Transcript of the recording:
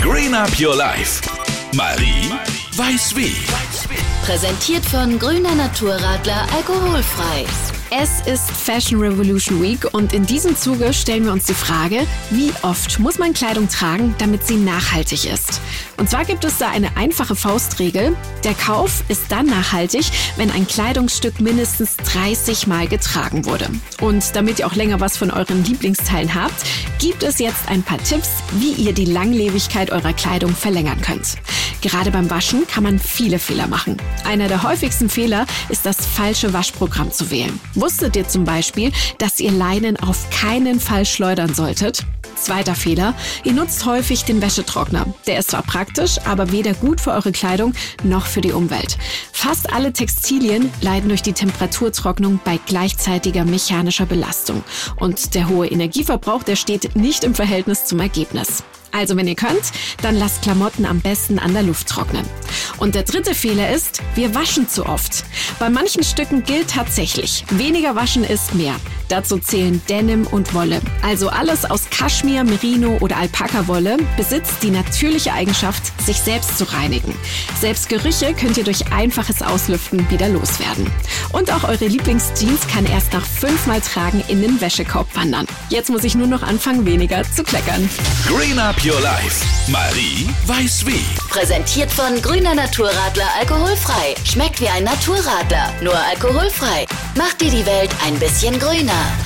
Green Up Your Life. Marie weiß wie. Präsentiert von Grüner Naturradler alkoholfrei. Es ist Fashion Revolution Week und in diesem Zuge stellen wir uns die Frage, wie oft muss man Kleidung tragen, damit sie nachhaltig ist? Und zwar gibt es da eine einfache Faustregel. Der Kauf ist dann nachhaltig, wenn ein Kleidungsstück mindestens 30 Mal getragen wurde. Und damit ihr auch länger was von euren Lieblingsteilen habt, gibt es jetzt ein paar Tipps, wie ihr die Langlebigkeit eurer Kleidung verlängern könnt. Gerade beim Waschen kann man viele Fehler machen. Einer der häufigsten Fehler ist das falsche Waschprogramm zu wählen. Wusstet ihr zum Beispiel, dass ihr Leinen auf keinen Fall schleudern solltet? Zweiter Fehler, ihr nutzt häufig den Wäschetrockner. Der ist zwar praktisch, aber weder gut für eure Kleidung noch für die Umwelt. Fast alle Textilien leiden durch die Temperaturtrocknung bei gleichzeitiger mechanischer Belastung. Und der hohe Energieverbrauch, der steht nicht im Verhältnis zum Ergebnis. Also wenn ihr könnt, dann lasst Klamotten am besten an der Luft trocknen. Und der dritte Fehler ist, wir waschen zu oft. Bei manchen Stücken gilt tatsächlich, weniger waschen ist mehr. Dazu zählen Denim und Wolle. Also alles aus Kaschmir, Merino oder Alpaka-Wolle besitzt die natürliche Eigenschaft, sich selbst zu reinigen. Selbst Gerüche könnt ihr durch einfaches Auslüften wieder loswerden. Und auch eure Lieblingsjeans kann erst nach fünfmal Tragen in den Wäschekorb wandern. Jetzt muss ich nur noch anfangen, weniger zu kleckern. Green Up Your Life. Marie weiß wie. Präsentiert von Grüner Naturradler alkoholfrei. Schmeckt wie ein Naturradler, nur alkoholfrei. Macht dir die Welt ein bisschen grüner.